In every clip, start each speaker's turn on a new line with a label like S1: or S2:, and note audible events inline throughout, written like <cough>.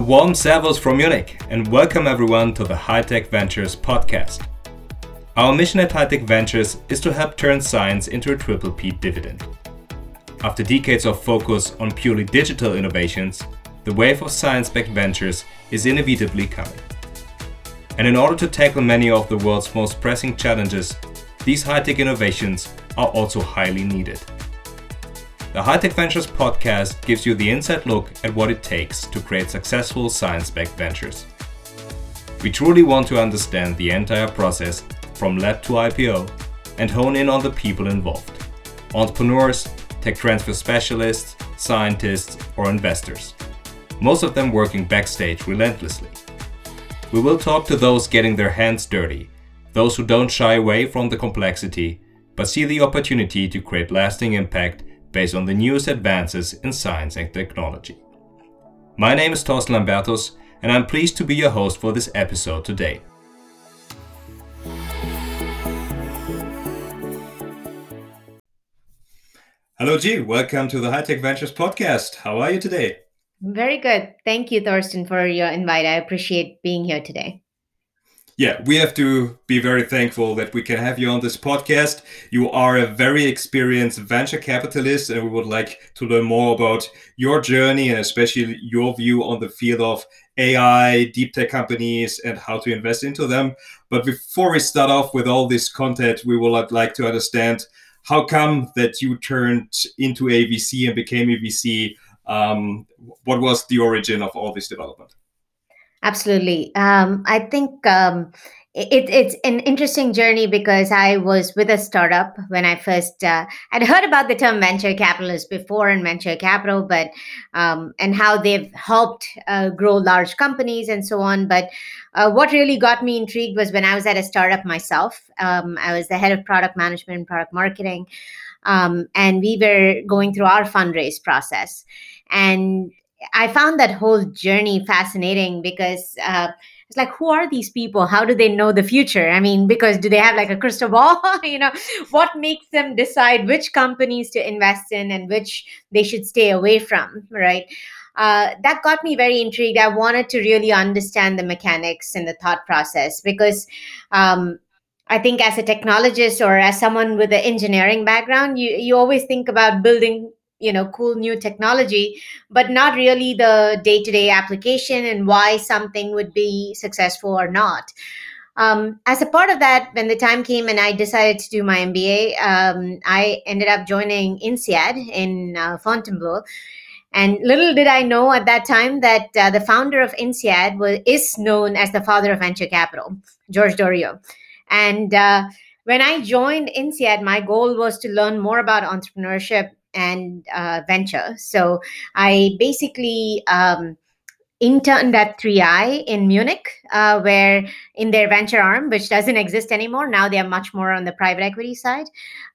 S1: Warm servus from Munich and welcome everyone to the High-Tech Ventures podcast. Our mission at High-Tech Ventures is to help turn science into a triple P dividend. After decades of focus on purely digital innovations, the wave of science-backed ventures is inevitably coming. And in order to tackle many of the world's most pressing challenges, these high-tech innovations are also highly needed. The High-Tech Ventures podcast gives you the inside look at what it takes to create successful science-backed ventures. We truly want to understand the entire process from lab to IPO and hone in on the people involved. Entrepreneurs, tech transfer specialists, scientists, or investors. Most of them working backstage relentlessly. We will talk to those getting their hands dirty, those who don't shy away from the complexity, but see the opportunity to create lasting impact based on the newest advances in science and technology. My name is Thorsten Lambertus, and I'm pleased to be your host for this episode today. Hello, G. Welcome to the High-Tech Ventures podcast. How are you today?
S2: Very good. Thank you, Thorsten, for your invite. I appreciate being here today
S1: yeah, we have to be very thankful that we can have you on this podcast. You are a very experienced venture capitalist, and we would like to learn more about your journey and especially your view on the field of AI, deep tech companies, and how to invest into them. But before we start off with all this content, we would like to understand how come that you turned into a VC and became a VC. Um, what was the origin of all this development?
S2: Absolutely. Um, I think um, it, it's an interesting journey because I was with a startup when I first uh, I'd heard about the term venture capitalist before and venture capital, but um, and how they've helped uh, grow large companies and so on. But uh, what really got me intrigued was when I was at a startup myself. Um, I was the head of product management and product marketing, um, and we were going through our fundraise process. And I found that whole journey fascinating because uh, it's like, who are these people? How do they know the future? I mean, because do they have like a crystal <laughs> ball? you know, what makes them decide which companies to invest in and which they should stay away from, right? Uh, that got me very intrigued. I wanted to really understand the mechanics and the thought process because um, I think as a technologist or as someone with an engineering background, you, you always think about building you know cool new technology but not really the day-to-day application and why something would be successful or not. Um, as a part of that when the time came and i decided to do my mba um, i ended up joining INSEAD in uh, fontainebleau. And little did i know at that time that uh, the founder of INSEAD was, is known as the father of venture capital george Doriot. And uh, when i joined INSEAD my goal was to learn more about entrepreneurship and uh, venture. So I basically um, interned at 3i in Munich, uh, where in their venture arm, which doesn't exist anymore. Now they are much more on the private equity side.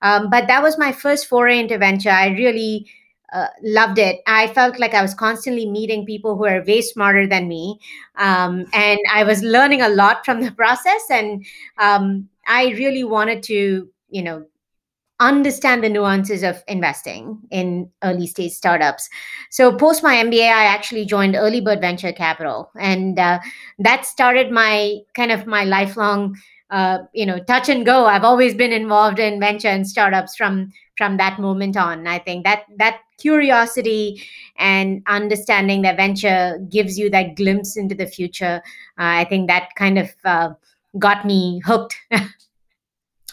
S2: Um, but that was my first foray into venture. I really uh, loved it. I felt like I was constantly meeting people who are way smarter than me. Um, and I was learning a lot from the <laughs> process. And um, I really wanted to, you know, understand the nuances of investing in early stage startups. So, post my MBA, I actually joined Earlybird Venture Capital, and uh, that started my kind of my lifelong, uh, you know, touch and go. I've always been involved in venture and startups from from that moment on. I think that that curiosity and understanding that venture gives you that glimpse into the future. Uh, I think that kind of uh, got me hooked. <laughs>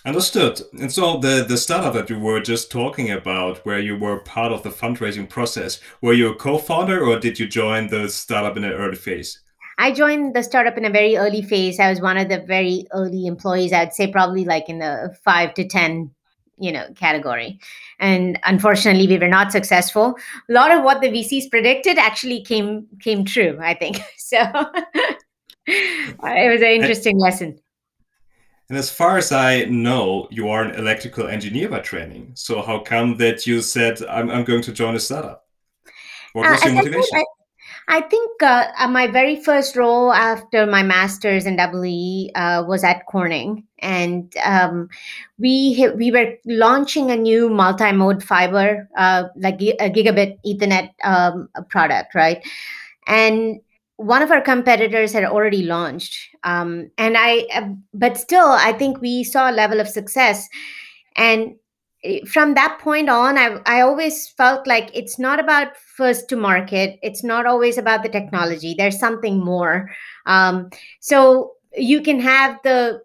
S1: Understood. And so the the startup that you were just talking about, where you were part of the fundraising process, were you a co-founder or did you join the startup in an early phase?
S2: I joined the startup in a very early phase. I was one of the very early employees. I'd say probably like in the five to ten, you know, category. And unfortunately, we were not successful. A lot of what the VCs predicted actually came came true. I think <laughs> so. <laughs> it was an interesting lesson.
S1: And as far as I know, you are an electrical engineer by training. So how come that you said, I'm, I'm going to join a startup? What was uh, your motivation?
S2: I, I think uh, uh, my very first role after my master's in EE uh, was at Corning, and um, we we were launching a new multi-mode fiber, uh, like a gigabit Ethernet um, product, right? And one of our competitors had already launched um, and i uh, but still i think we saw a level of success. And eh, from that point on I, I always felt like it's not about first to market. It's not always about the technology. There's something more. Um, so you can have the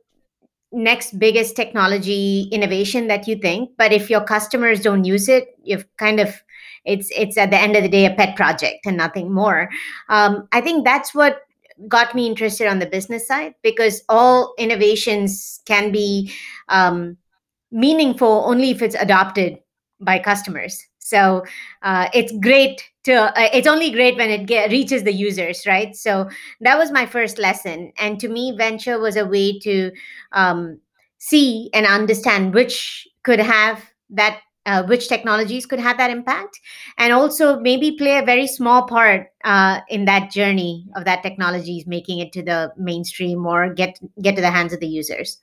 S2: next biggest technology innovation that you think but if your customers don't use it you've kind of it's it's at the end of the day a pet project and nothing more. Um, i think that's what got me interested on the business side because all innovations can be um, meaningful only if it's adopted by customers. So uh, it's great to uh, it's only great when it get, reaches the users right? So that was my first lesson. And to me venture was a way to um, see and understand which could have that uh, which technologies could have that impact. And also maybe play a very small part uh, in that journey of that technologies making it to the mainstream or get get to the hands of the users.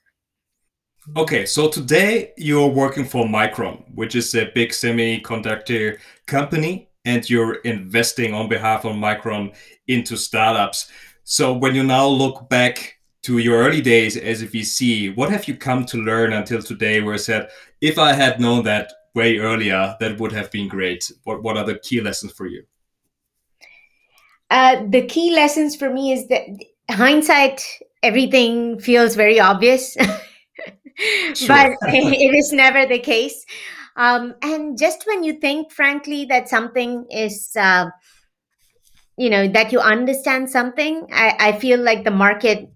S1: Okay, so today you're working for Micron, which is a big semiconductor company, and you're investing on behalf of Micron into startups. So when you now look back to your early days as a VC, what have you come to learn until today where you said, if I had known that way earlier, that would have been great? What, what are the key lessons for you?
S2: Uh, the key lessons for me is that hindsight, everything feels very obvious. <laughs> but <laughs> it is never the case. Um, and just when you think, frankly, that something is, uh, you know, that you understand something, I, I feel like the market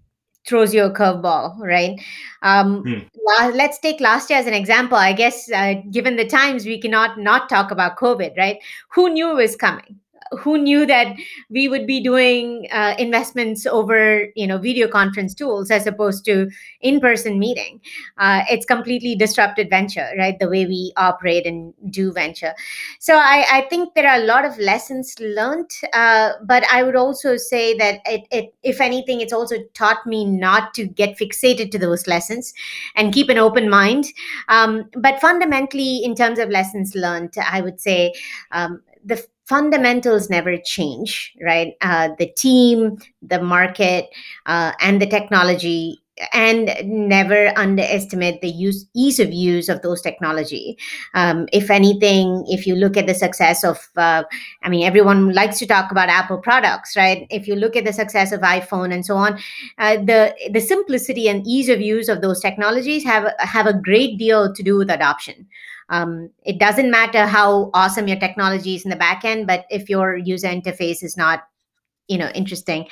S2: throws you a curveball, right? Um, hmm. let's take last year as an example. I guess, uh, given the times, we cannot not talk about COVID, right? Who knew it was coming? Who knew that we would be doing uh, investments over you know video conference tools as opposed to in-person meeting. Uh, it's completely disrupted venture right? The way we operate and do venture. So i, I think there are a lot of lessons learned uh, but i would also say that it, it if anything it's also taught me not to get fixated to those lessons and keep an open mind. Um, but fundamentally in terms of lessons learned i would say um, the fundamentals never change, right? Uh, the team, the market, uh, and the technology, and never underestimate the use ease of use of those technology. Um, if anything, if you look at the success of, uh, I mean, everyone likes to talk about Apple products, right? If you look at the success of iPhone and so on, uh, the the simplicity and ease of use of those technologies have have a great deal to do with adoption. Um, it doesn't matter how awesome your technology is in the back end, but if your user interface is not you know interesting.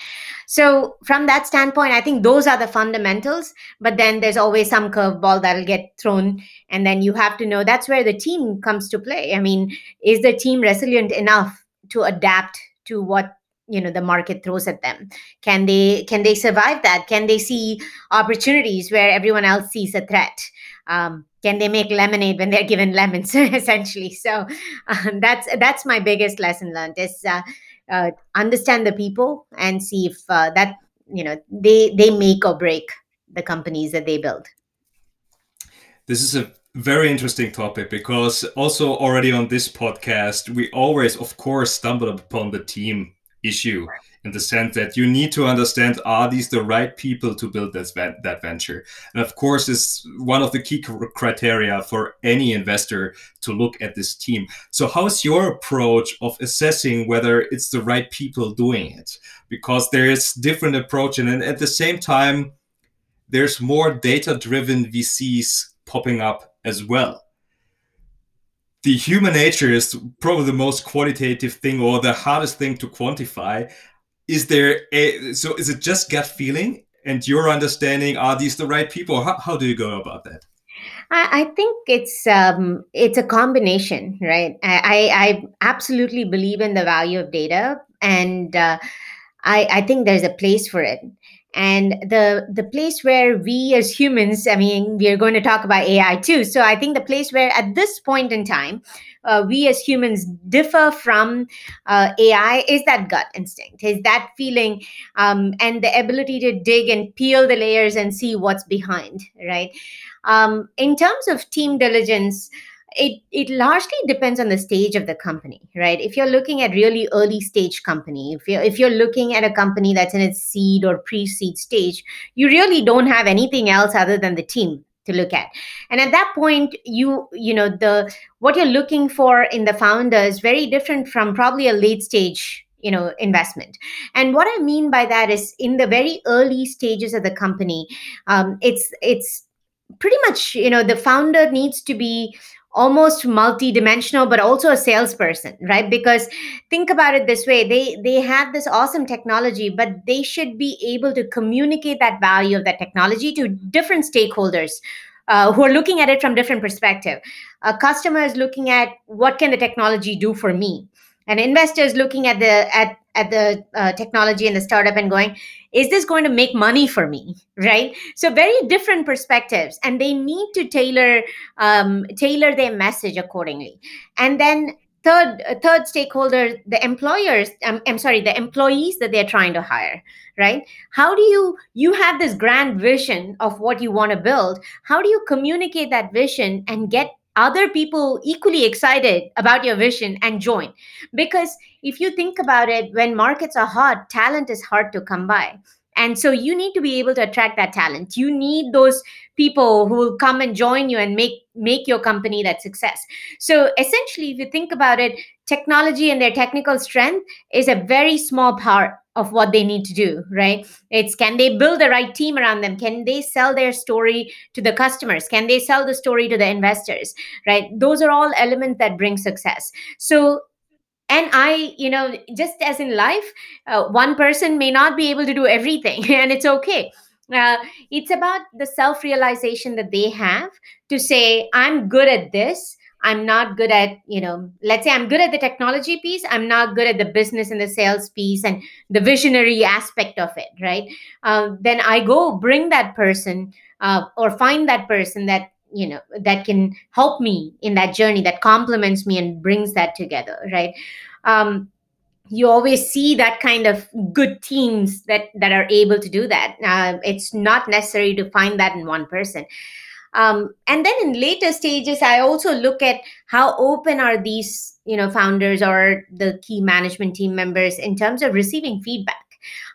S2: So from that standpoint i think those are the fundamentals but then there's always some curveball that'll get thrown and then you have to know that's where the team comes to play. I mean is the team resilient enough to adapt to what you know the market throws at them? Can they can they survive that? Can they see opportunities where everyone else sees a threat um, can they make lemonade when they're given lemons <laughs> essentially? So um, that's that's my biggest lesson learned is uh, uh, understand the people and see if uh, that you know they they make or break the companies that they build.
S1: This is a very interesting topic because also already on this podcast we always of course stumble upon the team issue in the sense that you need to understand are these the right people to build this that venture? And of course is one of the key criteria for any investor to look at this team. So how's your approach of assessing whether it's the right people doing it? Because there's different approach and at the same time there's more data driven vcs popping up as well. The human nature is probably the most qualitative thing or the hardest thing to quantify is there a so is it just gut feeling and your understanding are these the right people? How, how do you go about that?
S2: I, I think it's um, it's a combination, right? I, I absolutely believe in the value of data, and uh, I, I think there's a place for it. And the the place where we as humans i mean we are going to talk about ai too. So i think the place where at this point in time uh, we as humans differ from uh, ai is that gut instinct is that feeling um, and the ability to dig and peel the layers and see what's behind right? Um, in terms of team diligence it it largely depends on the stage of the company right? If you're looking at really early stage company if you're if you're looking at a company that's in its seed or pre-seed stage you really don't have anything else other than the team to look at. And at that point you you know the what you're looking for in the founder is very different from probably a late stage you know investment. And what i mean by that is in the very early stages of the company um, it's it's pretty much you know the founder needs to be almost multi-dimensional but also a salesperson right? Because think about it this way they they have this awesome technology but they should be able to communicate that value of that technology to different stakeholders uh, who are looking at it from different perspective. A customer is looking at what can the technology do for me? An investor is looking at the at at the uh, technology and the startup and going is this going to make money for me right? So very different perspectives and they need to tailor um, tailor their message accordingly. And then third uh, third stakeholder the employers um, i'm sorry the employees that they're trying to hire right? How do you you have this grand vision of what you want to build. How do you communicate that vision and get other people equally excited about your vision and join. Because if you think about it when markets are hot talent is hard to come by. And so you need to be able to attract that talent. You need those people who will come and join you and make make your company that success. So essentially if you think about it technology and their technical strength is a very small part of what they need to do right? It's can they build the right team around them? Can they sell their story to the customers? Can they sell the story to the investors right? Those are all elements that bring success. So and i you know just as in life uh, one person may not be able to do everything <laughs> and it's okay. Uh, it's about the self realization that they have to say i'm good at this I'm not good at, you know, let's say I'm good at the technology piece, I'm not good at the business and the sales piece and the visionary aspect of it, right? Uh, then I go bring that person uh, or find that person that you know that can help me in that journey that complements me and brings that together right? Um, you always see that kind of good teams that that are able to do that. Uh, it's not necessary to find that in one person um, and then in later stages i also look at how open are these you know founders or the key management team members in terms of receiving feedback.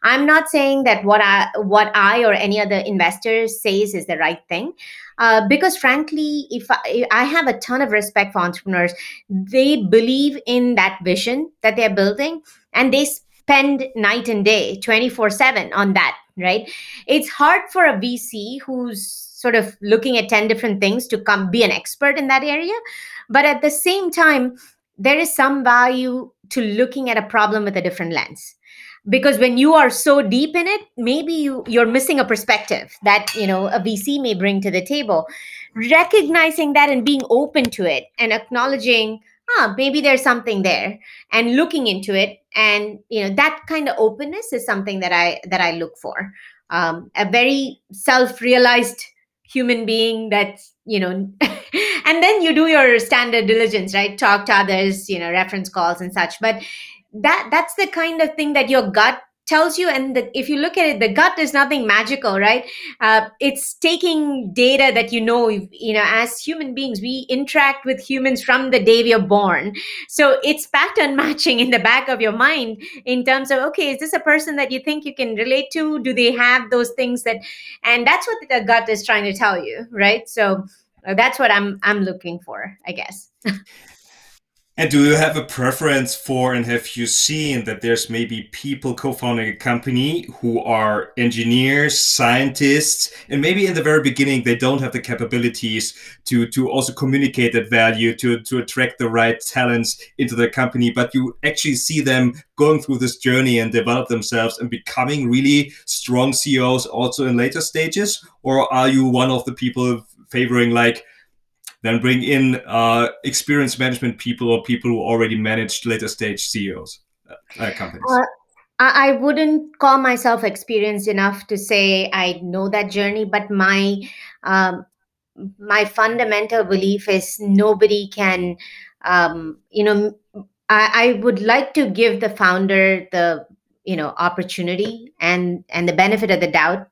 S2: I'm not saying that what i what i or any other investor says is the right thing uh, because frankly if I, I have a ton of respect for entrepreneurs. They believe in that vision that they're building and they spend night and day 24 7 on that right? It's hard for a vc who's sort of looking at 10 different things to come be an expert in that area. But at the same time there is some value to looking at a problem with a different lens. Because when you are so deep in it maybe you you're missing a perspective that you know a vc may bring to the table. Recognizing that and being open to it and acknowledging ah maybe there's something there and looking into it. And you know that kind of openness is something that i that i look for. Um, a very self-realized human being that's you know <laughs> and then you do your standard diligence right? Talk to others you know reference calls and such. But that that's the kind of thing that your gut tells you and the, if you look at it the gut is nothing magical right? Uh, it's taking data that you know you know as human beings we interact with humans from the day we are born. So it's pattern <laughs> matching in the back of your mind in terms of okay is this a person that you think you can relate to? Do they have those things that and that's what the gut is trying to tell you right? So uh, that's what i'm i'm looking for i guess <laughs>
S1: And do you have a preference for, and have you seen that there's maybe people co founding a company who are engineers, scientists, and maybe in the very beginning they don't have the capabilities to, to also communicate that value, to, to attract the right talents into the company, but you actually see them going through this journey and develop themselves and becoming really strong CEOs also in later stages? Or are you one of the people favoring like, then bring in uh, experienced management people or people who already managed later stage CEOs uh, uh, companies? Uh,
S2: I wouldn't call myself experienced enough to say I know that journey, but my um, my fundamental belief is nobody can, um, you know, I, I would like to give the founder the you know opportunity and and the benefit of the doubt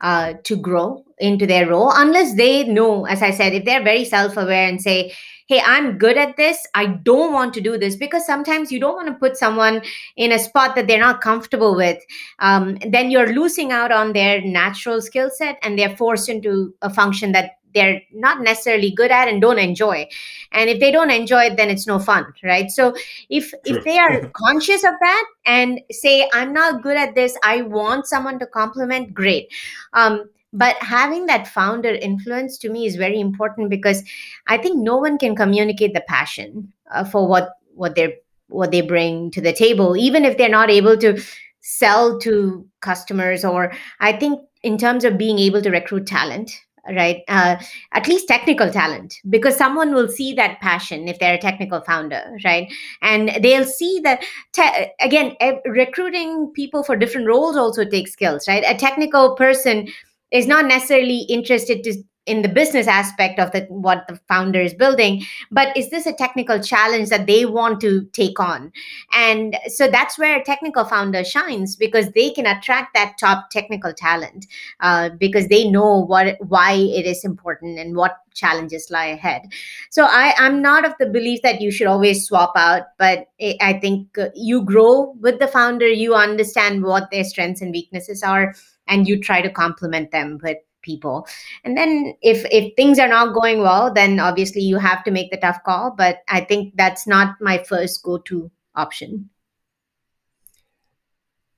S2: uh, to grow into their role unless they know as i said if they're very self-aware and say hey i'm good at this. I don't want to do this because sometimes you don't want to put someone in a spot that they're not comfortable with um, then you're losing out on their natural skill set and they're forced into a function that they're not necessarily good at and don't enjoy. And if they don't enjoy it then it's no fun right? So if True. if they are <laughs> conscious of that and say i'm not good at this i want someone to compliment great. Um, but having that founder influence to me is very important because i think no one can communicate the passion uh, for what what they're what they bring to the table even if they're not able to sell to customers or i think in terms of being able to recruit talent right? Uh, at least technical talent because someone will see that passion if they're a technical founder right? And they'll see that te- again recruiting people for different roles also takes skills right? A technical person is not necessarily interested to in the business aspect of the what the founder is building but is this a technical challenge that they want to take on? And so that's where a technical founder shines because they can attract that top technical talent uh, because they know what why it is important and what challenges lie ahead. So i i'm not of the belief that you should always swap out but i think you grow with the founder you understand what their strengths and weaknesses are and you try to complement them with people. And then if if things are not going well then obviously you have to make the tough call. But i think that's not my first go to option.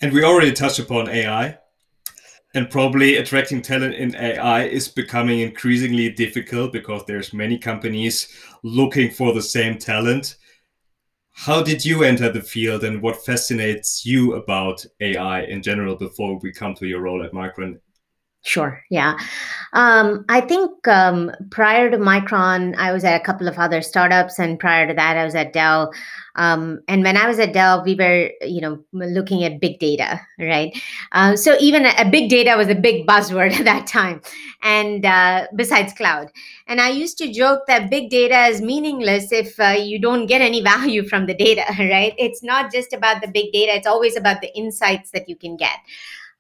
S1: And we already touched upon ai and probably attracting talent in ai is becoming increasingly difficult because there's many companies looking for the same talent. How did you enter the field and what fascinates you about ai in general before we come to your role at micron
S2: Sure. Yeah. Um, I think um, prior to Micron, I was at a couple of other startups, and prior to that, I was at Dell. Um, and when I was at Dell, we were, you know, looking at big data, right? Uh, so even a, a, big data was a big buzzword <laughs> at that time, and uh, besides cloud. And I used to joke that big data is meaningless if uh, you don't get any <laughs> value from the data, right? It's not just about the big data; it's always about the insights that you can get.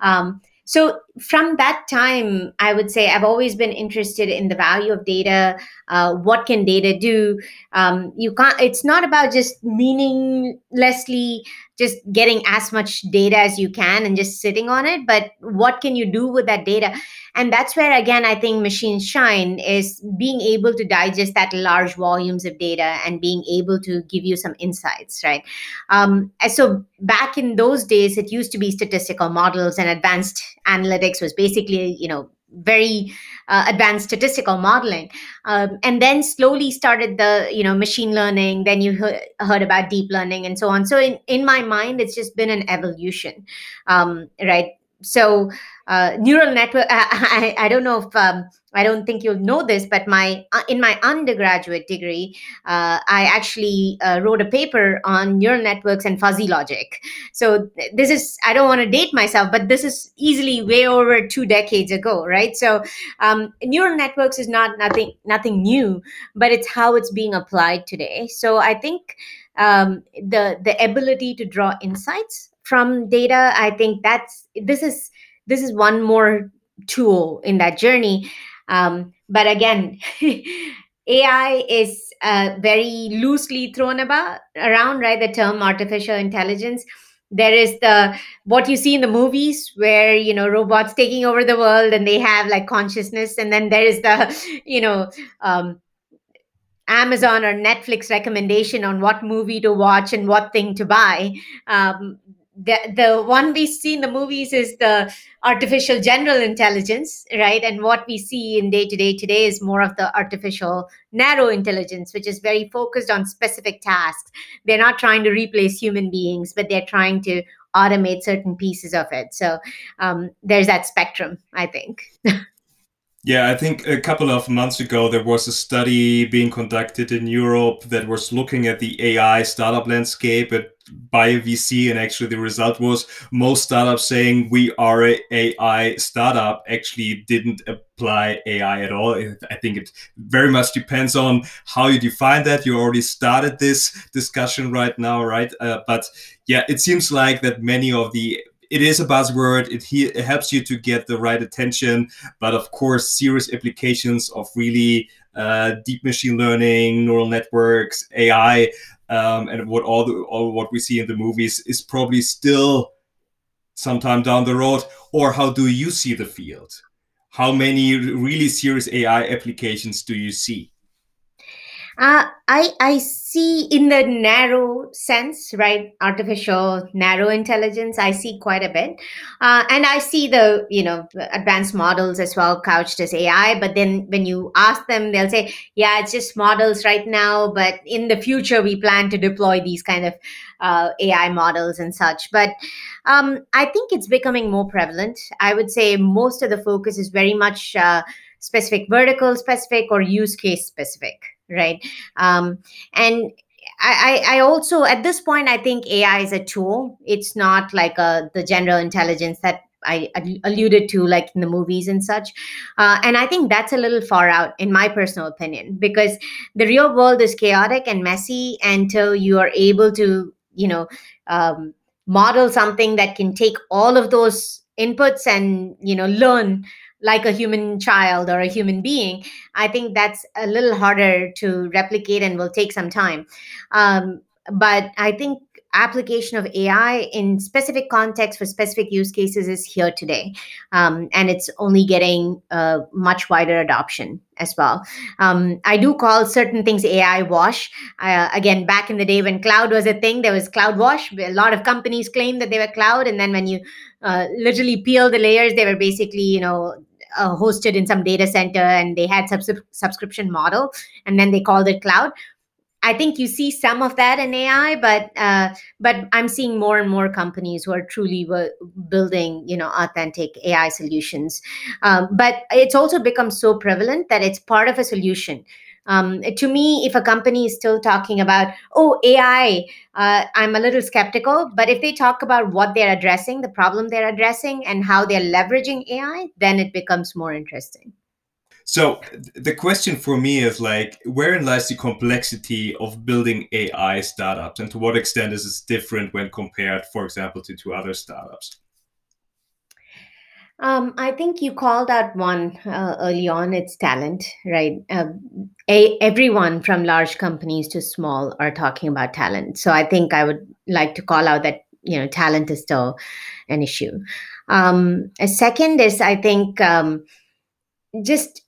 S2: Um, so from that time, I would say I've always been interested in the value of data. Uh, what can data do? Um, you can't. It's not about just meaninglessly just getting as much data as you can and just sitting on it, but what can you do with that data? and that's where again i think machines shine is being able to digest that large volumes of data and being able to give you some insights right um, so back in those days it used to be statistical models and advanced analytics was basically you know very uh, advanced statistical modeling. Um, and then slowly started the you know machine learning. Then you heard, heard about deep learning and so on. So in, in my mind it's just been an evolution um, right so uh, neural network <laughs> I, I, don't know if um, i don't think you'll know this but my uh, in my undergraduate degree uh, i actually uh, wrote a paper on neural networks and fuzzy logic. So this is i don't want to date myself but this is easily way over two decades ago right? So um, neural networks is not nothing nothing new but it's how it's being applied today. So i think um, the the ability to draw insights from data i think that's this is this is one more tool in that journey. Um, but again <laughs> ai is uh, very loosely thrown about around right? The term artificial intelligence. There is the what you see in the movies where you know robots taking over the world and they have like consciousness. And then there is the <laughs> you know um, amazon or netflix recommendation on what movie to watch and what thing to buy. Um, the the one we see in the movies is the artificial general intelligence right? And what we see in day to day today is more of the artificial narrow intelligence which is very focused on specific tasks. They're not trying to replace human beings but they're trying to automate certain pieces of it. So um, there's that spectrum i think. <laughs>
S1: Yeah, I think a couple of months ago there was a study being conducted in Europe that was looking at the AI startup landscape at by a VC, and actually the result was most startups saying we are a AI startup actually didn't apply AI at all. I think it very much depends on how you define that. You already started this discussion right now, right? Uh, but yeah, it seems like that many of the it is a buzzword. It, it helps you to get the right attention, but of course, serious applications of really uh, deep machine learning, neural networks, AI, um, and what all the all what we see in the movies is probably still sometime down the road. Or how do you see the field? How many really serious AI applications do you see?
S2: Uh, I I see in the narrow sense, right? Artificial narrow intelligence. I see quite a bit, uh, and I see the you know advanced models as well, couched as AI. But then when you ask them, they'll say, "Yeah, it's just models right now, but in the future we plan to deploy these kind of uh, AI models and such." But um, I think it's becoming more prevalent. I would say most of the focus is very much uh, specific vertical specific or use case specific right um, and I, I also at this point I think AI is a tool. It's not like a the general intelligence that I alluded to, like in the movies and such. Uh, and I think that's a little far out, in my personal opinion, because the real world is chaotic and messy until you are able to, you know, um, model something that can take all of those inputs and you know learn like a human child or a human being i think that's a little harder to replicate and will take some time. Um, but i think application of ai in specific context for specific use cases is here today. Um, and it's only getting much wider adoption as well. Um, i do call certain things ai wash. Uh, again back in the day when cloud was a thing there was cloud wash. A lot of companies claimed that they were cloud. And then when you uh, literally peel the layers they were basically you know uh, hosted in some data center and they had sub- subscription model and then they called it cloud. I think you see some of that in ai but uh, but i'm seeing more and more companies who are truly w- building you know authentic ai solutions. Um, but it's also become so prevalent that it's part of a solution um, to me, if a company is still talking about, oh, AI, uh, I'm a little skeptical. But if they talk about what they're addressing, the problem they're addressing, and how they're leveraging AI, then it becomes more interesting.
S1: So the question for me is like, wherein lies the complexity of building AI startups, and to what extent is this different when compared, for example, to, to other startups?
S2: Um, I think you called out one uh, early on. It's talent, right? Uh, a, everyone from large companies to small are talking about talent. So I think I would like to call out that you know talent is still an issue. Um, a second is I think um, just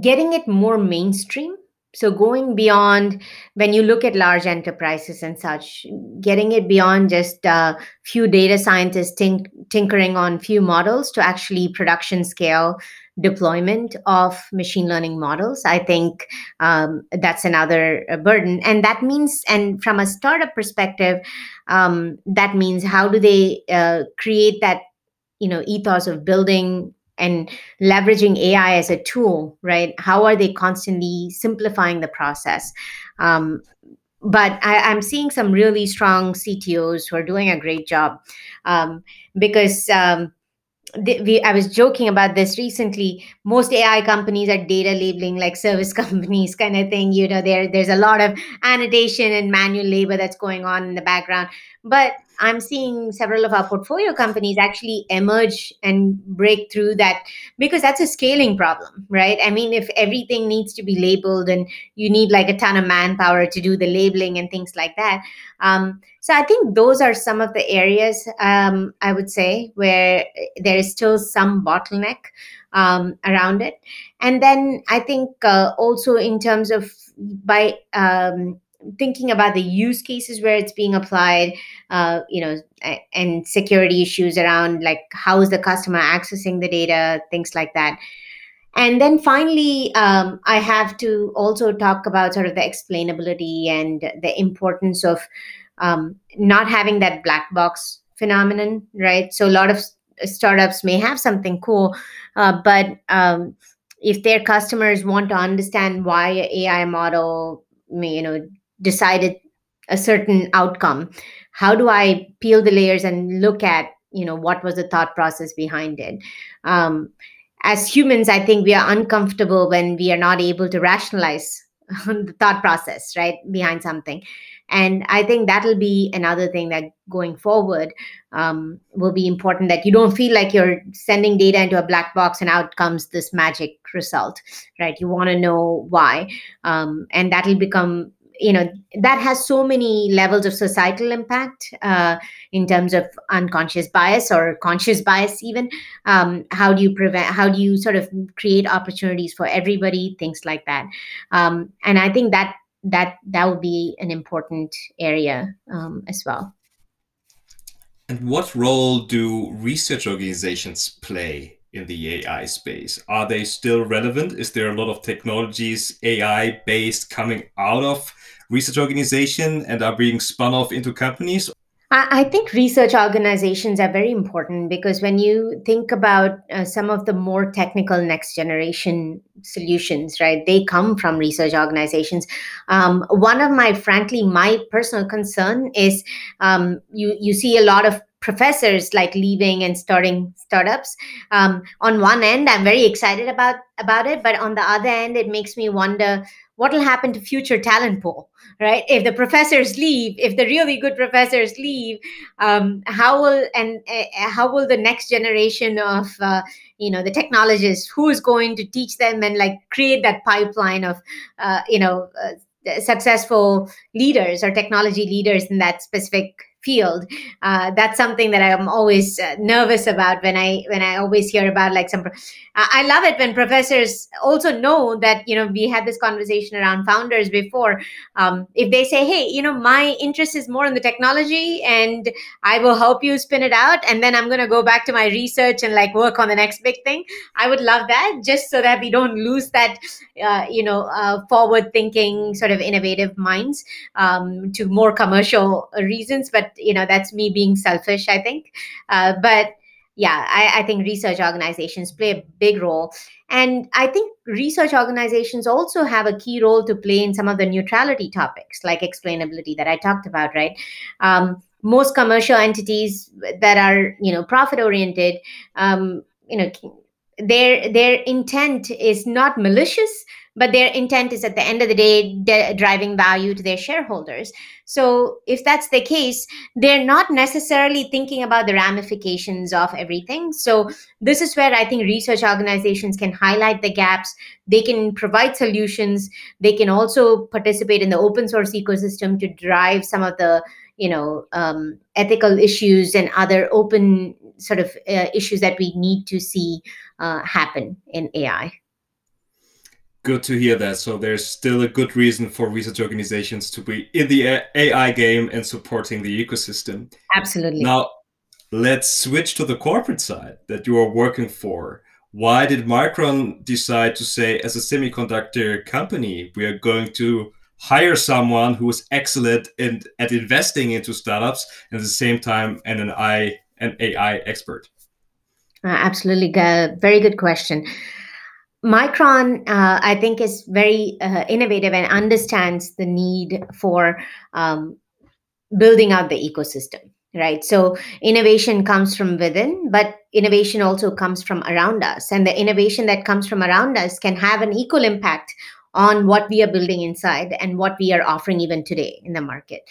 S2: getting it more mainstream so going beyond when you look at large enterprises and such getting it beyond just a few data scientists tink- tinkering on few models to actually production scale deployment of machine learning models i think um, that's another uh, burden. And that means and from a startup perspective um, that means how do they uh, create that you know ethos of building and leveraging AI as a tool, right? How are they constantly simplifying the process? Um, but I, am seeing some really strong CTOs who are doing a great job um, because um, we, I was joking about this recently. Most AI companies are data labeling like service <laughs> companies, kind of thing. You know, there there's a lot of annotation and manual labor that's going on in the background. But I'm seeing several of our portfolio companies actually emerge and break through that because that's a scaling problem, right? I mean, if everything needs to be labeled and you need like a ton of manpower to do the labeling and things like that. Um, so I think those are some of the areas um, I would say where there is still some bottleneck um, around it. And then I think uh, also in terms of by um, thinking about the use cases where it's being applied uh, you know and security issues around like how is the customer accessing the data things like that. And then finally um, i have to also talk about sort of the explainability and the importance of um, not having that black box phenomenon right? So a lot of startups may have something cool uh, but um, if their customers want to understand why ai model you know decided a certain outcome. How do i peel the layers and look at you know what was the thought process behind it? Um, as humans i think we are uncomfortable when we are not able to rationalize <laughs> the thought process right behind something. And i think that'll be another thing that going forward um, will be important that you don't feel like you're sending data into a black box and out comes this magic result right? You want to know why. Um, and that'll become you know that has so many levels of societal impact uh, in terms of unconscious bias or conscious bias even. Um, how do you prevent how do you sort of create opportunities for everybody things like that. Um, and i think that that that would be an important area um, as well.
S1: And what role do research organizations play in the AI space? Are they still relevant? Is there a lot of technologies AI based coming out of research organization and are being spun off into companies?
S2: I think research organizations are very important because when you think about uh, some of the more technical next generation solutions, right, they come from research organizations. Um, one of my, frankly, my personal concern is um, you you see a lot of professors like leaving and starting startups. Um, on one end i'm very excited about about it but on the other end it makes me wonder what will happen to future talent pool right? If the professors leave if the really good professors leave um, how will and uh, how will the next generation of uh, you know the technologists who is going to teach them and like create that pipeline of uh, you know uh, successful leaders or technology leaders in that specific field uh, that's something that i'm always uh, nervous about when i when i always hear about like some i love it when professors also know that you know we had this conversation around founders before. Um, if they say hey you know my interest is more in the technology and i will help you spin it out and then i'm going to go back to my research and like work on the next big thing i would love that just so that we don't lose that uh, you know uh, forward thinking sort of innovative minds um, to more commercial reasons. But you know that's me being selfish i think. Uh, but yeah I, I think research organizations play a big role. And i think research organizations also have a key role to play in some of the neutrality topics like explainability that i talked about right? Um, most commercial entities that are you know profit oriented um, you know their their intent is not malicious but their intent is at the end of the day de- driving value to their shareholders. So if that's the case they're not necessarily thinking about the ramifications of everything. So this is where i think research organizations can highlight the gaps. They can provide solutions. They can also participate in the open source ecosystem to drive some of the you know um, ethical issues and other open sort of uh, issues that we need to see uh, happen in ai
S1: Good to hear that. So there's still a good reason for research organizations to be in the AI game and supporting the ecosystem.
S2: Absolutely.
S1: Now, let's switch to the corporate side that you are working for. Why did Micron decide to say, as a semiconductor company, we are going to hire someone who is excellent in, at investing into startups and at the same time and an AI, an AI expert?
S2: Uh, absolutely. very good question. Micron, uh, I think, is very uh, innovative and understands the need for um, building out the ecosystem, right? So, innovation comes from within, but innovation also comes from around us. And the innovation that comes from around us can have an equal impact on what we are building inside and what we are offering even today in the market.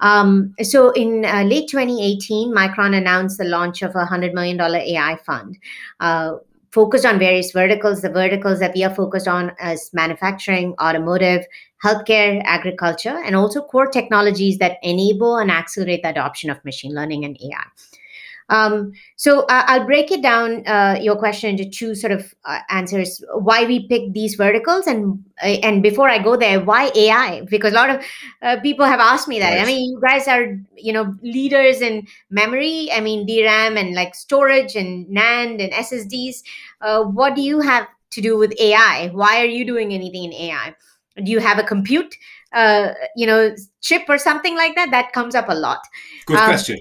S2: Um, so in uh, late 2018, Micron announced the launch of a $100 million AI fund. Uh, focused on various verticals. The verticals that we are focused on as manufacturing, automotive, healthcare, agriculture, and also core technologies that enable and accelerate the adoption of machine learning and AI. Um, so uh, I'll break it down uh, your question into two sort of uh, answers: why we pick these verticals, and uh, and before I go there, why AI? Because a lot of uh, people have asked me that. Right. I mean, you guys are you know leaders in memory. I mean, DRAM and like storage and NAND and SSDs. Uh, what do you have to do with AI? Why are you doing anything in AI? Do you have a compute, you know, chip or something like that? That comes up a lot.
S1: Good um, question.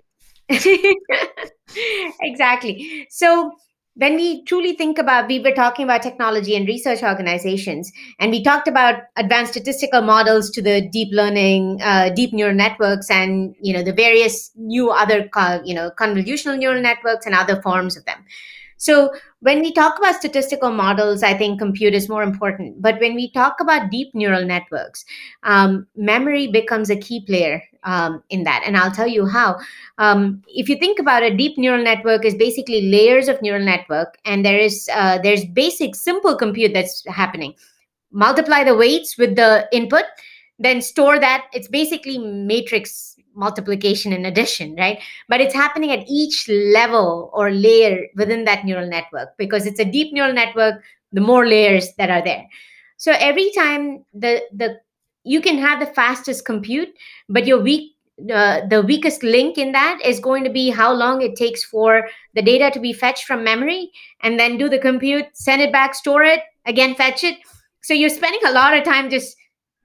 S1: <laughs>
S2: exactly. So when we truly think about we were talking about technology and research organizations and we talked about advanced statistical models to the deep learning uh, deep neural networks and you know the various new other uh, you know convolutional neural networks and other forms of them So when we talk about statistical models, I think compute is more important. But when we talk about deep neural networks, um, memory becomes a key player um, in that. And I'll tell you how. Um, if you think about a deep neural network is basically layers of neural network, and there is uh, there's basic simple compute that's happening. Multiply the weights with the input, then store that. It's basically matrix multiplication and addition, right? But it's happening at each level or layer within that neural network because it's a deep neural network, the more layers that are there. So every time the the you can have the fastest compute, but your weak uh, the weakest link in that is going to be how long it takes for the data to be fetched from memory and then do the compute, send it back, store it, again fetch it. So you're spending a lot of time just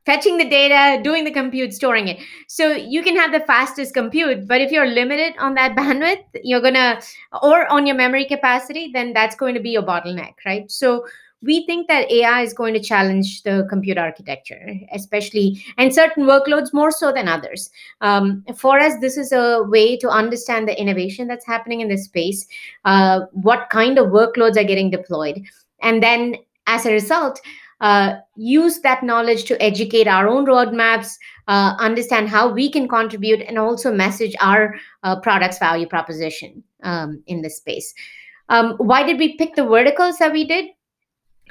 S2: fetching the data, doing the compute, storing it. So you can have the fastest compute, but if you're limited on that <laughs> bandwidth, you're gonna, or on your memory capacity, then that's going to be your bottleneck, right? So we think that AI is going to challenge the compute architecture, especially and certain workloads more so than others. Um, for us, this is a way to understand the innovation that's happening in this space, uh, what kind of workloads are getting deployed, and then as a result, uh, use that knowledge to educate our own roadmaps, uh, understand how we can contribute, and also message our uh, product's value proposition um, in this space. Um, why did we pick the verticals that we did?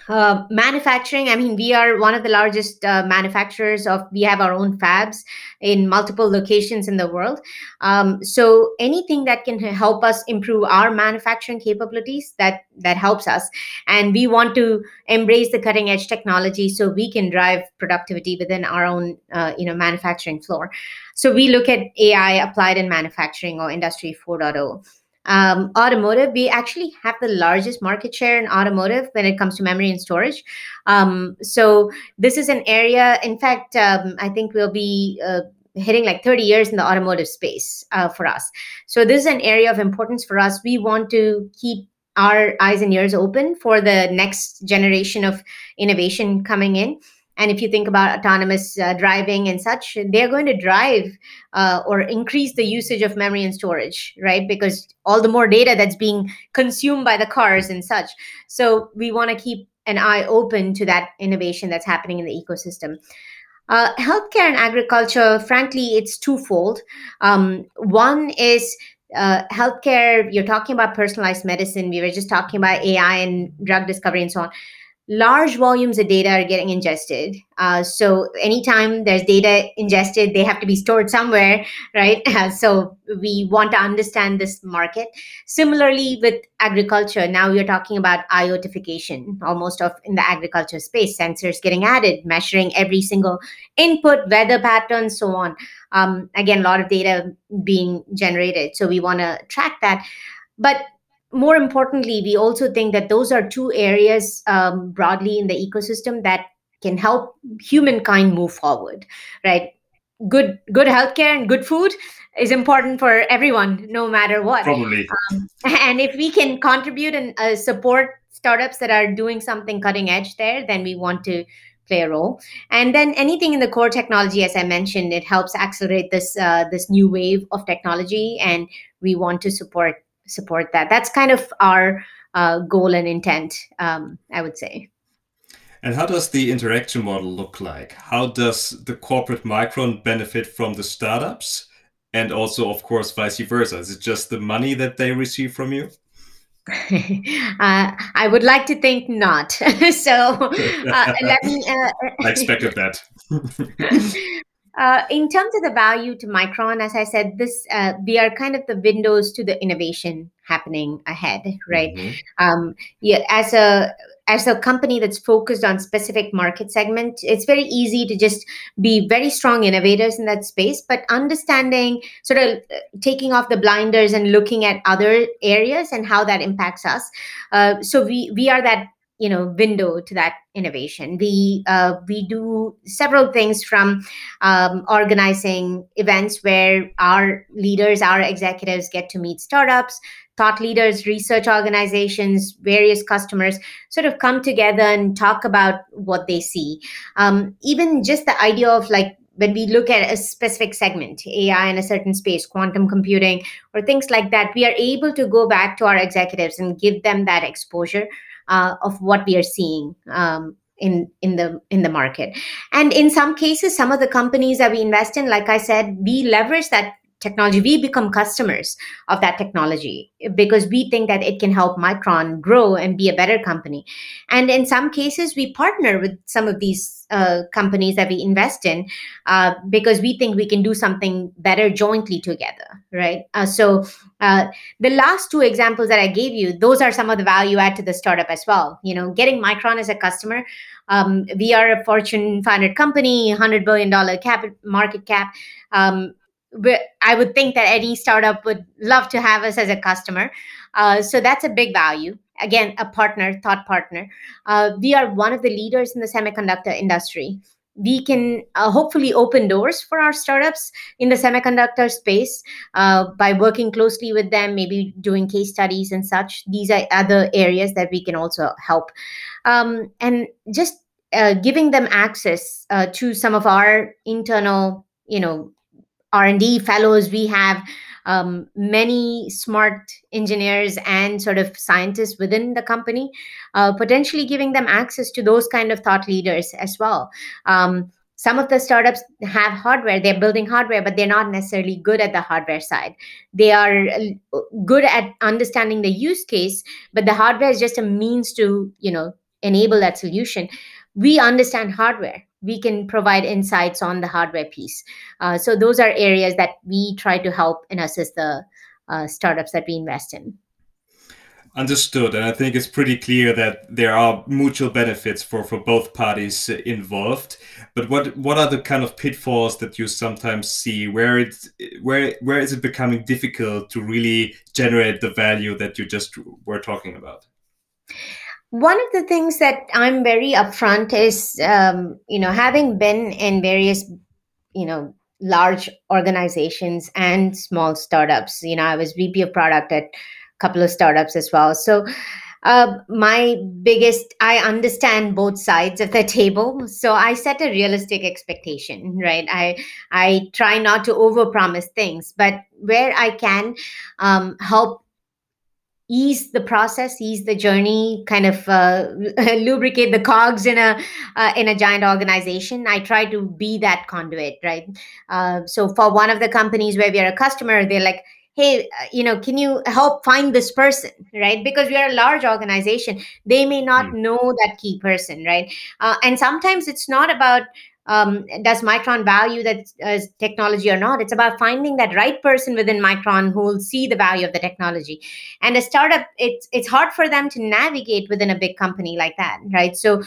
S2: Uh, manufacturing. I mean we are one of the largest uh, manufacturers of we have our own fabs in multiple locations in the world. Um, so anything that can help us improve our manufacturing capabilities that that helps us. And we want to embrace the cutting edge technology so we can drive productivity within our own uh, you know manufacturing floor. So we look at ai applied in manufacturing or industry 4.0 um, automotive, we actually have the largest market share in automotive when it comes to memory and storage. Um, so this is an area. In fact, um, I think we'll be. Uh, hitting like 30 years in the automotive space uh, for us. So this is an area of importance for us. We want to keep our eyes and ears open for the next generation of innovation coming in. And if you think about autonomous uh, driving and such, they're going to drive uh, or increase the usage of memory and storage, right? Because all the more data that's being consumed by the cars and such. So we want to keep an eye open to that innovation that's happening in the ecosystem. Uh, healthcare and agriculture, frankly, it's twofold. Um, one is uh, healthcare, you're talking about personalized medicine. We were just talking about AI and drug discovery and so on large volumes of data are getting ingested. Uh, so anytime there's data ingested, they have to be stored somewhere, right? <laughs> Uh, so we want to understand this market. Similarly, with agriculture, now you're talking about IoTification, almost of in the agriculture space, sensors getting added, measuring every single input, weather patterns, so on. Um, again, a lot of data being generated. So we want to track that. But more importantly, we also think that those are two areas um, broadly in the ecosystem that can help humankind move forward, right? Good, good healthcare and good food is important for everyone, no matter what.
S1: Probably. Um, <laughs>
S2: and if we can contribute and uh, support startups that are doing something cutting edge there, then we want to play a role. And then anything in the core technology, as I mentioned, it helps accelerate this uh, this new wave of technology, and we want to support support that. That's kind of our uh, goal and intent, um, I would say.
S1: And how does the interaction model look like? How does the corporate Micron benefit from the startups? And also, of course, vice versa. Is it just the money that they receive from you? <laughs>
S2: uh, I would like to think not. <laughs> so <laughs> uh, let me. Uh,
S1: I expected that.
S2: Uh, in terms of the value to Micron, as I said, this uh, we are kind of the windows to the innovation happening ahead, right? Mm-hmm. Um, yeah, as a as a company that's focused on specific market segment, it's very easy to just be very strong innovators in that space. But understanding, sort of uh, taking off the blinders and looking at other areas and how that impacts us. Uh, so we we are that you know window to that innovation. We uh, we do several things from um, organizing events where our leaders our executives get to meet startups thought leaders research organizations various customers sort of come together and talk about what they see. Um, even just the idea of like when we look at a specific segment, AI in a certain space, quantum computing, or things like that, we are able to go back to our executives and give them that exposure uh, of what we are seeing um, in in the in the market. And in some cases, some of the companies that we invest in, like I said, we leverage that technology we become customers of that technology because we think that it can help micron grow and be a better company. And in some cases we partner with some of these uh, companies that we invest in uh, because we think we can do something better jointly together right? Uh, so uh, the last two examples that i gave you those are some of the value add to the startup as well. You know getting micron as a customer um, we are a fortune 500 company 100 billion dollar cap market cap um, I would think that any startup would love to have us as a customer. Uh, so that's a big value. Again, a partner, thought partner. Uh, we are one of the leaders in the semiconductor industry. We can uh, hopefully open doors for our startups in the semiconductor space uh, by working closely with them, maybe doing case studies and such. These are other areas that we can also help. Um, and just uh, giving them access uh, to some of our internal you know r&d fellows. We have um, many smart engineers and sort of scientists within the company uh, potentially giving them access to those kind of thought leaders as well. Um, some of the startups have hardware. They're building hardware but they're not necessarily good at the hardware side. They are uh, good at understanding the use case but the hardware is just a means to you know enable that solution. We understand hardware we can provide insights on the hardware piece. Uh, so those are areas that we try to help and assist the uh, startups that we invest in.
S1: Understood, and I think it's pretty clear that there are mutual benefits for, for both parties involved. But what what are the kind of pitfalls that you sometimes see where it's where where is it becoming difficult to really generate the value that you just were talking about?
S2: One of the things that i'm very upfront is um, you know having been in various you know large organizations and small startups. You know i was vp of product at a couple of startups as well. So uh, my biggest i understand both sides of the table. So i set a realistic expectation right? I i try not to overpromise things but where i can um, help ease the process ease the journey kind of uh, <laughs> lubricate the cogs in a uh, in a giant organization. I try to be that conduit right? Uh, so for one of the companies where we are a customer they're like hey uh, you know can you help find this person? Right? Because we are a large organization they may not mm. know that key person right? Uh, and sometimes it's not about um, does Micron value that uh, technology or not? It's about finding that right person within Micron who will see the value of the technology. And a startup, it's it's hard for them to navigate within a big company like that, right? So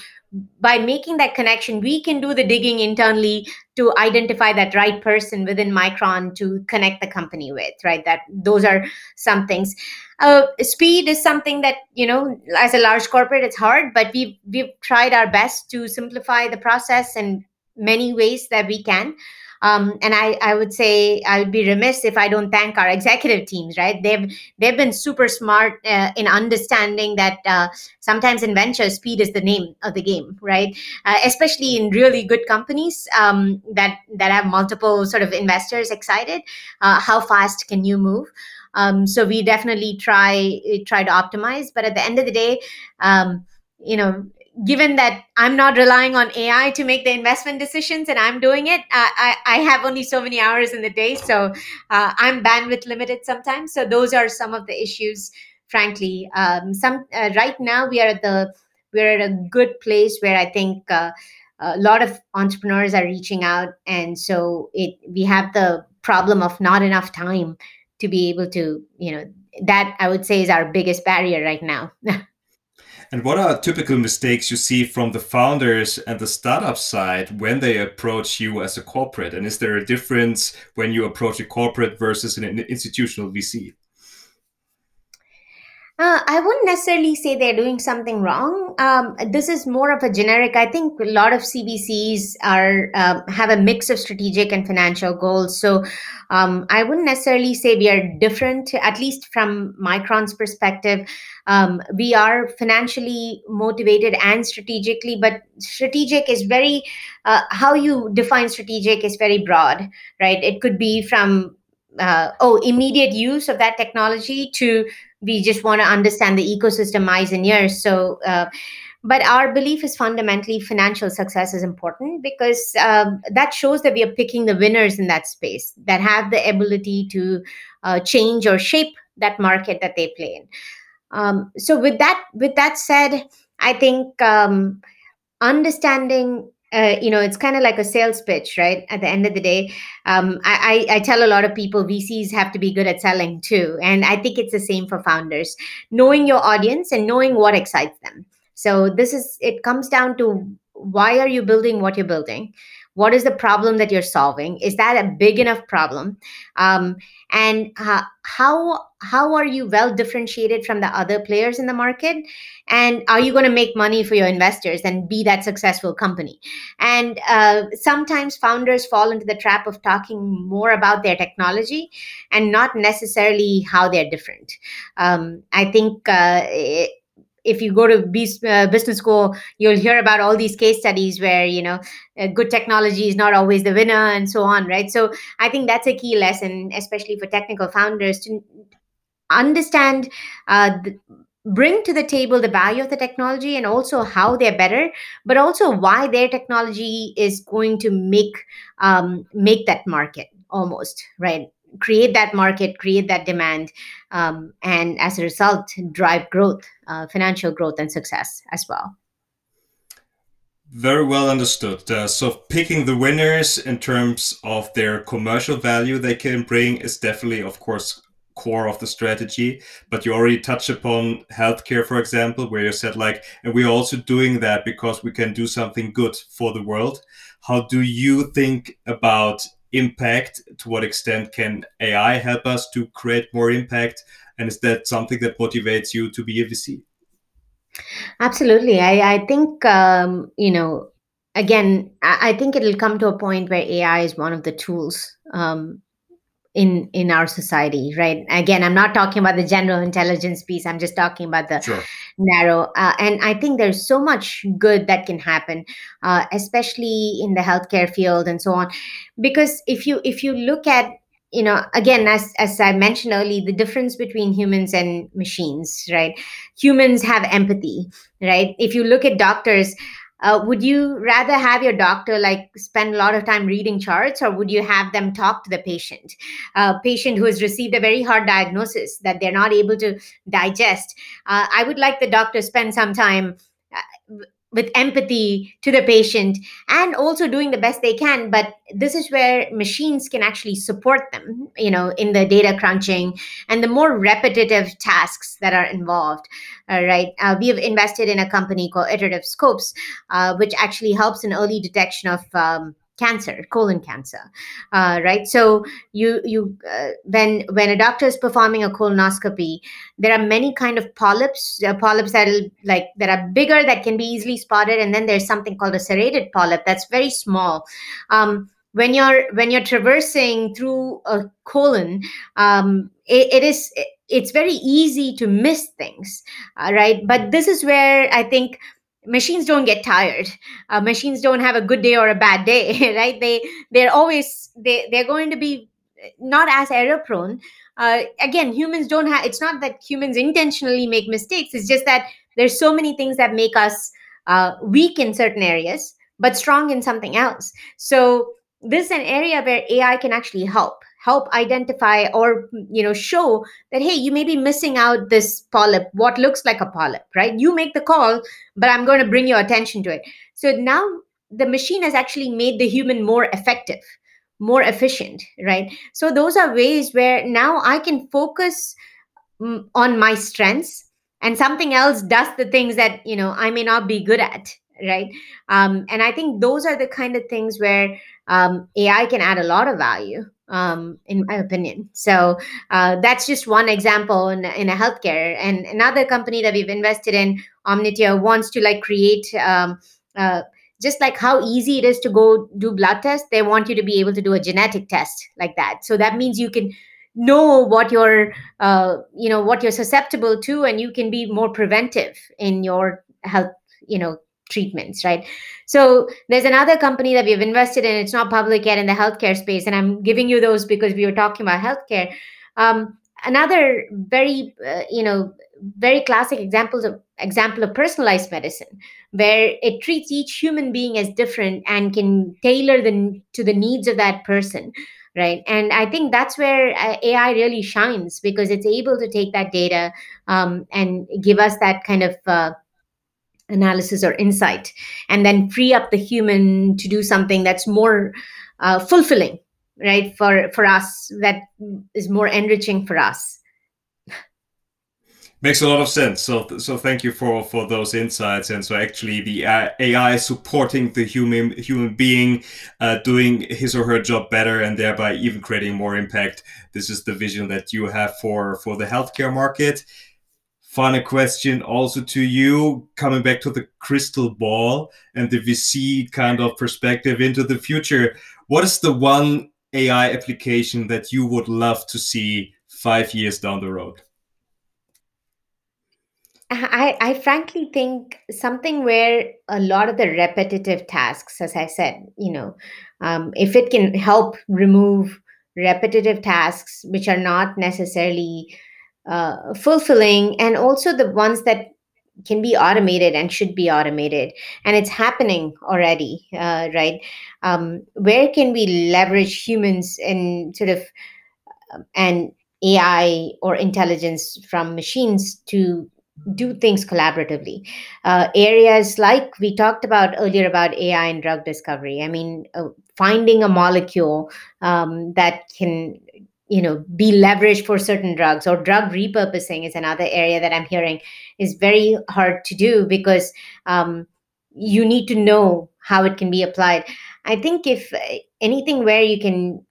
S2: by making that connection, we can do the digging internally to identify that right person within Micron to connect the company with, right? That those are some things. Uh, speed is something that you know, as a large corporate, it's hard, but we've we've tried our best to simplify the process and many ways that we can. Um, and I, I would say I would be remiss if I don't thank our executive teams. Right? They've they've been super smart uh, in understanding that uh, sometimes in venture, speed is the name of the game. Right? Uh, especially in really good companies um, that that have multiple sort of investors excited. Uh, how fast can you move? Um, so we definitely try try to optimize. But at the end of the day, um, you know given that I'm not relying on AI to make the investment decisions and I'm doing it, I, I, have only so many hours in the day. So uh, I'm bandwidth limited sometimes. So those are some of the issues, frankly. Um, some uh, Right now, we are at the we're at a good place where I think uh, a lot of entrepreneurs are reaching out. And so it we have the problem of not enough time to be able to, you know, that I would say is our biggest barrier right now. <laughs>
S1: And what are typical mistakes you see from the founders and the startup side when they approach you as a corporate? And is there a difference when you approach a corporate versus an institutional VC?
S2: Uh, I wouldn't necessarily say they're doing something wrong. Um, this is more of a generic. I think a lot of CVCs are um, have a mix of strategic and financial goals. So um, I wouldn't necessarily say we are different. At least from Micron's perspective, um, we are financially motivated and strategically. But strategic is very uh, how you define strategic is very broad, right? It could be from uh, oh immediate use of that technology to we just want to understand the ecosystem eyes and ears. So uh, but our belief is fundamentally financial success is important because um, that shows that we are picking the winners in that space that have the ability to uh, change or shape that market that they play in. Um, so with that with that said i think um, understanding uh, you know, it's kind of like a sales pitch, right? At the end of the day, um, I, I, I tell a lot of people VCs have to be good at selling too. And I think it's the same for founders, knowing your audience and knowing what excites them. So this is, it comes down to why are you building what you're building? What is the problem that you're solving? Is that a big enough problem? Um, and uh, how how are you well differentiated from the other players in the market? And are you going to make money for your investors and be that successful company? And uh, sometimes founders fall into the trap of talking more about their technology and not necessarily how they're different. Um, i think uh, it, if you go to uh, business school you'll hear about all these case studies where you know uh, good technology is not always the winner and so on right? So i think that's a key lesson especially for technical founders to understand uh, bring to the table the value of the technology and also how they're better but also why their technology is going to make um, make that market almost right create that market, create that demand, um, and as a result, drive growth, uh, financial growth, and success as well.
S1: Very well understood. Uh, so, picking the winners in terms of their commercial value they can bring is definitely, of course, core of the strategy. But you already touched upon healthcare, for example, where you said, like, and we're also doing that because we can do something good for the world. How do you think about impact? To what extent can AI help us to create more impact? And is that something that motivates you to be a VC?
S2: Absolutely. I, I think, um, you know, again, I, I, think it'll come to a point where AI is one of the tools um, in in our society right? Again i'm not talking about the general intelligence piece. I'm just talking about the sure. narrow uh, and i think there's so much good that can happen uh, especially in the healthcare field and so on. Because if you if you look at you know again as as i mentioned earlier the difference between humans and machines right? Humans have empathy right? If you look at doctors uh, would you rather have your doctor like spend a lot of time reading charts or would you have them talk to the patient? A patient who has received a very hard diagnosis that they're not able to digest. Uh, i would like the doctor spend some time uh, with empathy to the patient and also doing the best they can. But this is where machines can actually support them you know in the data crunching and the more repetitive tasks that are involved uh, right? Uh, we have invested in a company called iterative scopes uh, which actually helps in early detection of um, cancer colon cancer uh, right? So you you uh, when when a doctor is performing a colonoscopy there are many kind of polyps uh, polyps that like that are bigger that can be easily spotted and then there's something called a serrated polyp that's very small. Um, when you're when you're traversing through a colon um, it, it is it's very easy to miss things uh, right? But this is where i think machines don't get tired. Uh, machines don't have a good day or a bad day <laughs> right? They they're always they they're going to be not as error prone uh, again humans don't have it's not that humans intentionally make mistakes. It's just that there's so many things that make us uh, weak in certain areas but strong in something else. So this is an area where ai can actually help help identify or you know show that hey you may be missing out this polyp what looks like a polyp right? You make the call but i'm going to bring your attention to it. So now the machine has actually made the human more effective more efficient right? So those are ways where now i can focus mm, on my strengths and something else does the things that you know i may not be good at right? Um, and i think those are the kind of things where um, ai can add a lot of value um, in my opinion. So uh, that's just one example in, in a healthcare. And another company that we've invested in, Omnitia, wants to like create um, uh, just like how easy it is to go do blood tests. They want you to be able to do a genetic test like that. So that means you can know what you're uh, you know what you're susceptible to and you can be more preventive in your health you know treatments right? So there's another company that we've invested in. It's not public yet in the healthcare space and i'm giving you those because we were talking about healthcare. Um, another very uh, you know very classic examples of example of personalized medicine where it treats each human being as different and can tailor the to the needs of that person right? And i think that's where uh, ai really shines because it's able to take that data um, and give us that kind of uh, analysis or insight and then free up the human to do something that's more uh, fulfilling right for for us that is more enriching for us.
S1: Makes a lot of sense. So so thank you for for those insights. And so actually the ai supporting the human human being uh, doing his or her job better and thereby even creating more impact. This is the vision that you have for for the healthcare market final question also to you coming back to the crystal ball and the vc kind of perspective into the future. What is the one ai application that you would love to see five years down the road?
S2: I, I frankly think something where a lot of the repetitive tasks, as I said, you know, um, if it can help remove repetitive tasks which are not necessarily uh, fulfilling and also the ones that can be automated and should be automated. And it's happening already uh, right? Um, where can we leverage humans in sort of um, and ai or intelligence from machines to do things collaboratively? Uh, areas like we talked about earlier about ai and drug discovery. I mean uh, finding a molecule um, that can you know be leveraged for certain drugs or drug repurposing is another area that i'm hearing is very hard to do because um, you need to know how it can be applied. I think if uh, anything where you can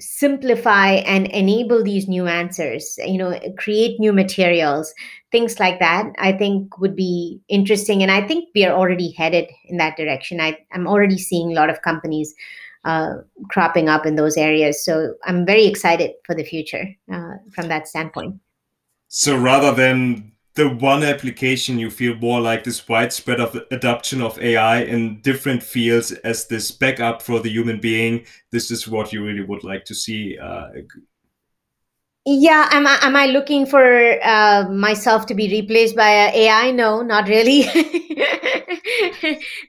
S2: simplify and enable these new answers you know create new materials things like that i think would be interesting. And i think we are already headed in that direction. I, i'm already seeing a lot of companies uh, cropping up in those areas. So I'm very excited for the future uh, from that standpoint.
S1: So rather than the one application, you feel more like this widespread of adoption of AI in different fields as this backup for the human being. This is what you really would like to see uh,
S2: yeah am I, am I looking for uh, myself to be replaced by ai no not really. <laughs>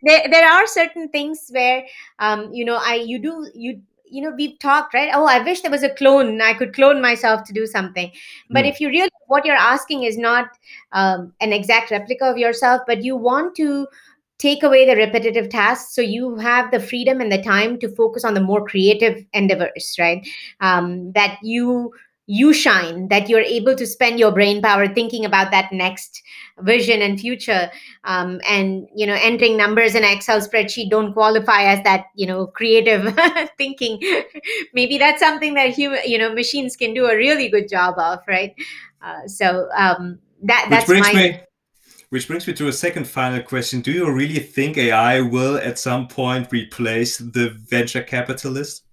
S2: There, there are certain things where um, you know i you do you you know we've talked right? Oh i wish there was a clone. I could clone myself to do something. But mm. if you really what you're asking is not um, an exact replica of yourself but you want to take away the repetitive tasks so you have the freedom and the time to focus on the more creative endeavors right? Um, that you you shine that you're able to spend your brain power thinking about that next vision and future. Um, and you know entering numbers in an excel spreadsheet don't qualify as that you know creative <laughs> thinking. Maybe that's something that human you know machines can do a really good job of right? Uh, so um, that that's
S1: which brings my- me which brings me to a second final question. Do you really think ai will at some point replace the venture capitalist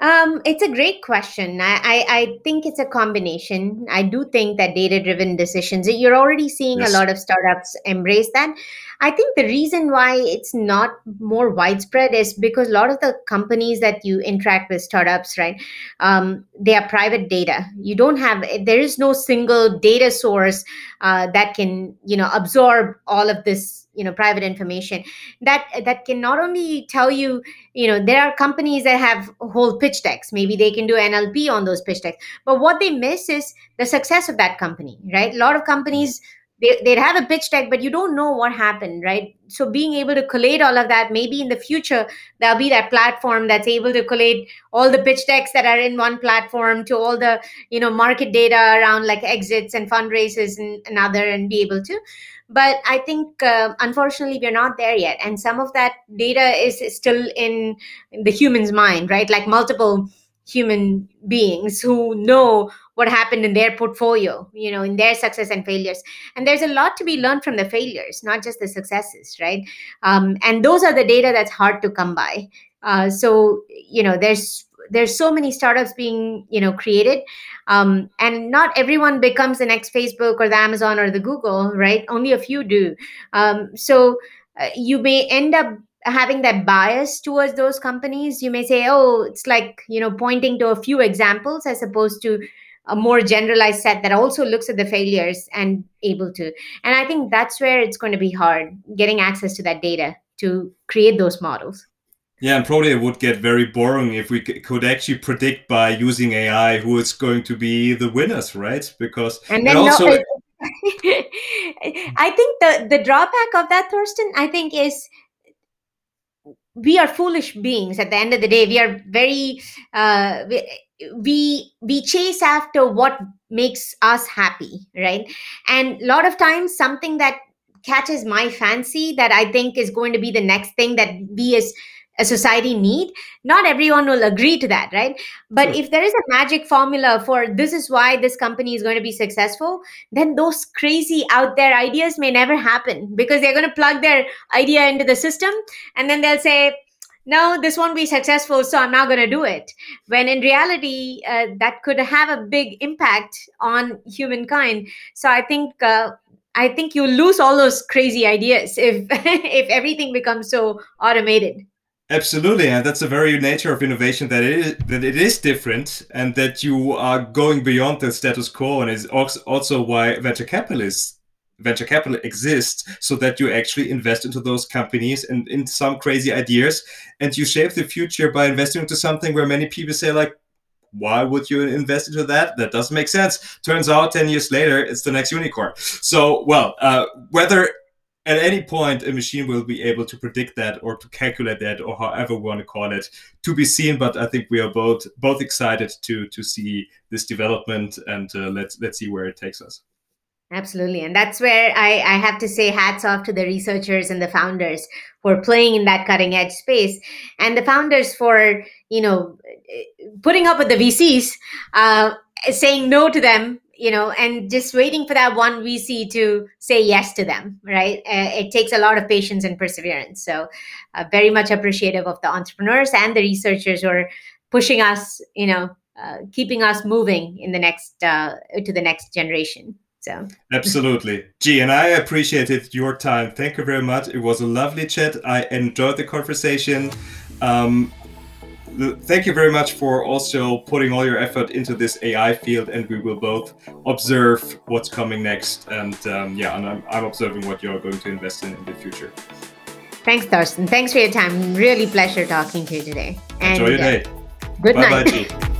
S2: um, it's a great question. I, I, I think it's a combination. I do think that data driven decisions, you're already seeing yes. a lot of startups embrace that. I think the reason why it's not more widespread is because a lot of the companies that you interact with, startups, right, um, they are private data. You don't have, there is no single data source uh, that can, you know, absorb all of this you know private information that that can not only tell you you know there are companies that have whole pitch decks. Maybe they can do nlp on those pitch decks. But what they miss is the success of that company right? A lot of companies they, they'd have a pitch deck but you don't know what happened right? So being able to collate all of that maybe in the future there'll be that platform that's able to collate all the pitch decks that are in one platform to all the you know market data around like exits and fundraisers and another and be able to but i think uh, unfortunately we're not there yet. And some of that data is still in the human's mind right? Like multiple human beings who know what happened in their portfolio you know in their success and failures. And there's a lot to be learned from the failures not just the successes right? Um, and those are the data that's hard to come by. Uh, so you know there's there's so many startups being you know created um, and not everyone becomes the next facebook or the amazon or the google right? Only a few do. Um, so uh, you may end up having that bias towards those companies. You may say oh it's like you know pointing to a few examples as opposed to a more generalized set that also looks at the failures and able to. And i think that's where it's going to be hard getting access to that data to create those models
S1: yeah, and probably it would get very boring if we could actually predict by using AI who is going to be the winners, right? Because
S2: and then also, no, <laughs> I think the the drawback of that, Thorsten, I think is we are foolish beings at the end of the day we are very uh, we we chase after what makes us happy right and a lot of times something that catches my fancy that i think is going to be the next thing that we as a society need not everyone will agree to that right? But if there is a magic formula for this is why this company is going to be successful then those crazy out there ideas may never happen because they're going to plug their idea into the system and then they'll say no this won't be successful so i'm not going to do it. When in reality uh, that could have a big impact on humankind. So i think uh, i think you lose all those crazy ideas if <laughs> if everything becomes so automated
S1: Absolutely, and that's the very nature of innovation that it is, that it is different, and that you are going beyond the status quo, and is also why venture capitalists venture capital exists, so that you actually invest into those companies and in some crazy ideas, and you shape the future by investing into something where many people say like, why would you invest into that? That doesn't make sense. Turns out, 10 years later, it's the next unicorn. So, well, uh, whether at any point a machine will be able to predict that or to calculate that or however we want to call it to be seen but i think we are both both excited to to see this development and uh, let's let's see where it takes us.
S2: Absolutely and that's where I, I have to say hats off to the researchers and the founders for playing in that cutting edge space and the founders for you know putting up with the vcs uh, saying no to them you know and just waiting for that one vc to say yes to them right? Uh, it takes a lot of patience and perseverance. So uh, very much appreciative of the entrepreneurs and the researchers who are pushing us you know uh, keeping us moving in the next uh, to the next generation. So. <laughs>
S1: Absolutely. Gee and i appreciated your time. Thank you very much. It was a lovely chat. I enjoyed the conversation. Um, thank you very much for also putting all your effort into this AI field, and we will both observe what's coming next. And um, yeah, and I'm, I'm observing what you're going to invest in in the future.
S2: Thanks, Thorsten. Thanks for your time. Really pleasure talking to you today.
S1: And, Enjoy your day.
S2: Uh, good Bye night. <laughs>